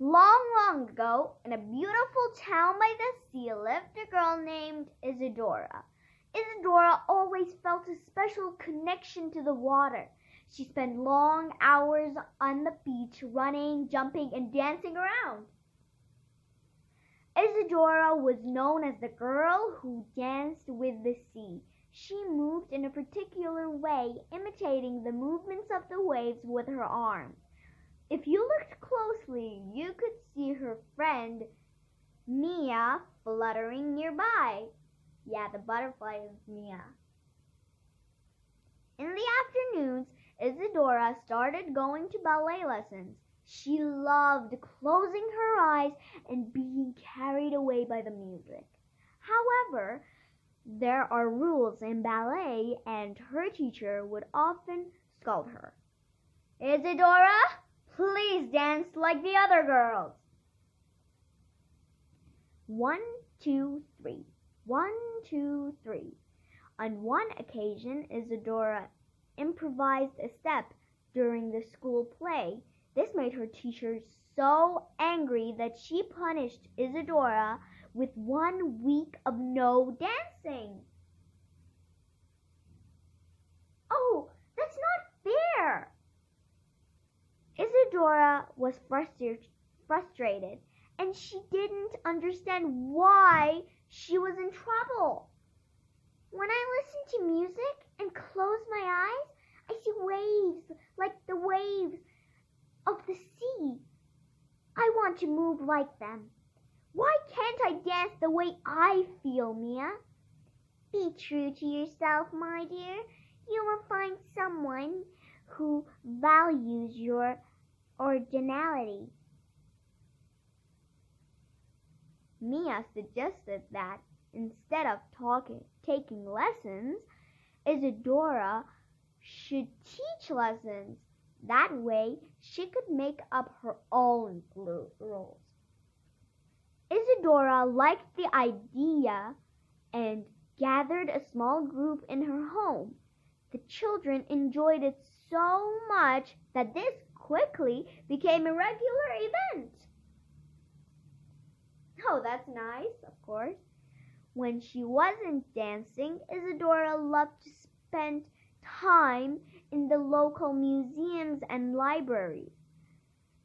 Long, long ago, in a beautiful town by the sea, lived a girl named Isadora. Isadora always felt a special connection to the water. She spent long hours on the beach running, jumping, and dancing around. Isadora was known as the girl who danced with the sea. She moved in a particular way, imitating the movements of the waves with her arms. If you looked closely, you could see her friend Mia fluttering nearby. Yeah, the butterfly is Mia. In the afternoons, Isadora started going to ballet lessons. She loved closing her eyes and being carried away by the music. However, there are rules in ballet, and her teacher would often scold her. Isadora, Please dance like the other girls. One, two, three. One, two, three. On one occasion, Isadora improvised a step during the school play. This made her teacher so angry that she punished Isadora with one week of no dancing. Oh, that's not fair, Isadora was frustrated and she didn't understand why she was in trouble. When I listen to music and close my eyes, I see waves like the waves of the sea. I want to move like them. Why can't I dance the way I feel, Mia? Be true to yourself, my dear. You will find someone who values your originality. Mia suggested that instead of talking, taking lessons, Isadora should teach lessons. That way, she could make up her own rules. Isadora liked the idea and gathered a small group in her home. Children enjoyed it so much that this quickly became a regular event. Oh, that's nice, of course. When she wasn't dancing, Isadora loved to spend time in the local museums and libraries.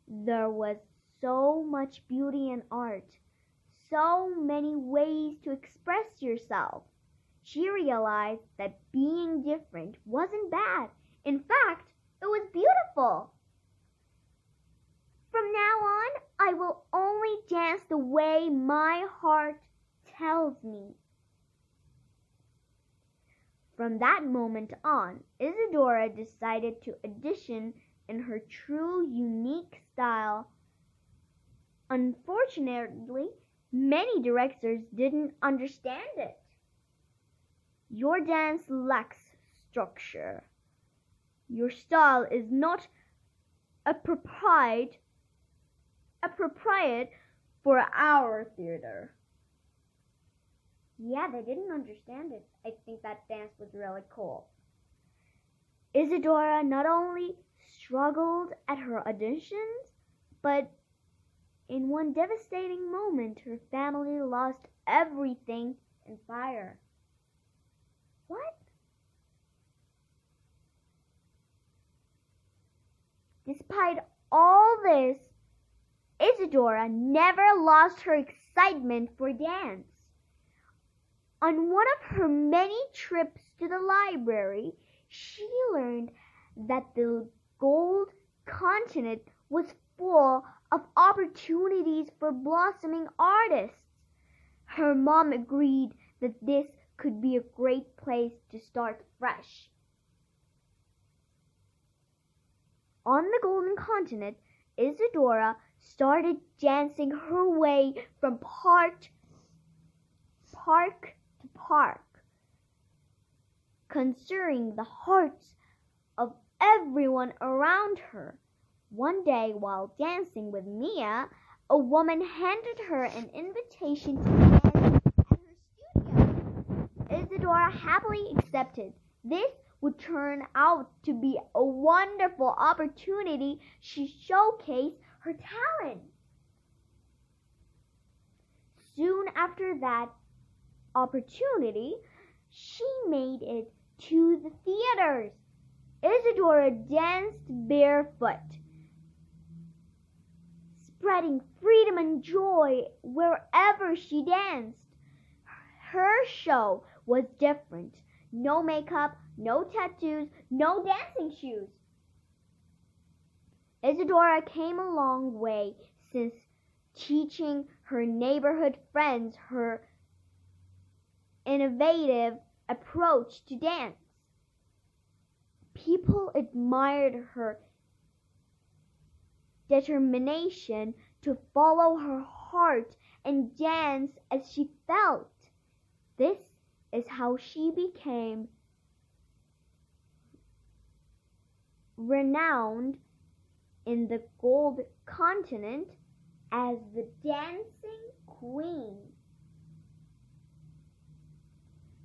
There was so much beauty and art, so many ways to express yourself. She realized that being different wasn't bad. In fact, it was beautiful. From now on, I will only dance the way my heart tells me. From that moment on, Isadora decided to audition in her true unique style. Unfortunately, many directors didn't understand it. Your dance lacks structure. Your style is not appropriate appropriate for our theater. Yeah, they didn't understand it. I think that dance was really cool. Isadora not only struggled at her auditions, but in one devastating moment, her family lost everything in fire. What? Despite all this, Isadora never lost her excitement for dance. On one of her many trips to the library, she learned that the gold continent was full of opportunities for blossoming artists. Her mom agreed that this could be a great place to start fresh. On the golden continent, Isadora started dancing her way from park park to park, conjuring the hearts of everyone around her. One day, while dancing with Mia, a woman handed her an invitation to Isadora happily accepted. This would turn out to be a wonderful opportunity to showcase her talent. Soon after that opportunity, she made it to the theaters. Isadora danced barefoot, spreading freedom and joy wherever she danced. Her show was different. No makeup, no tattoos, no dancing shoes. Isadora came a long way since teaching her neighborhood friends her innovative approach to dance. People admired her determination to follow her heart and dance as she felt. This is how she became renowned in the gold continent as the dancing queen.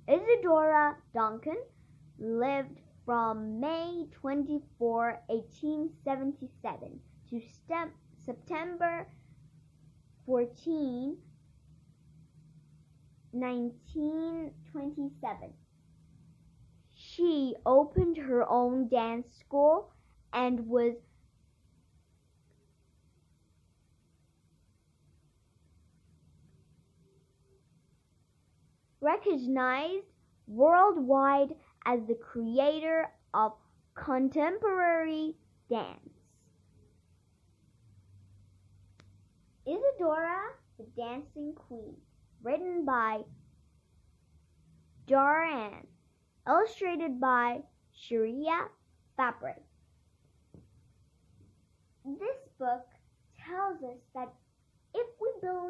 Isadora Duncan lived from May 24, 1877 to September 14, 1927. She opened her own dance school and was recognized worldwide as the creator of contemporary dance. Isadora the Dancing Queen, written by Joran, illustrated by Sharia Fabric. This book tells us that if we believe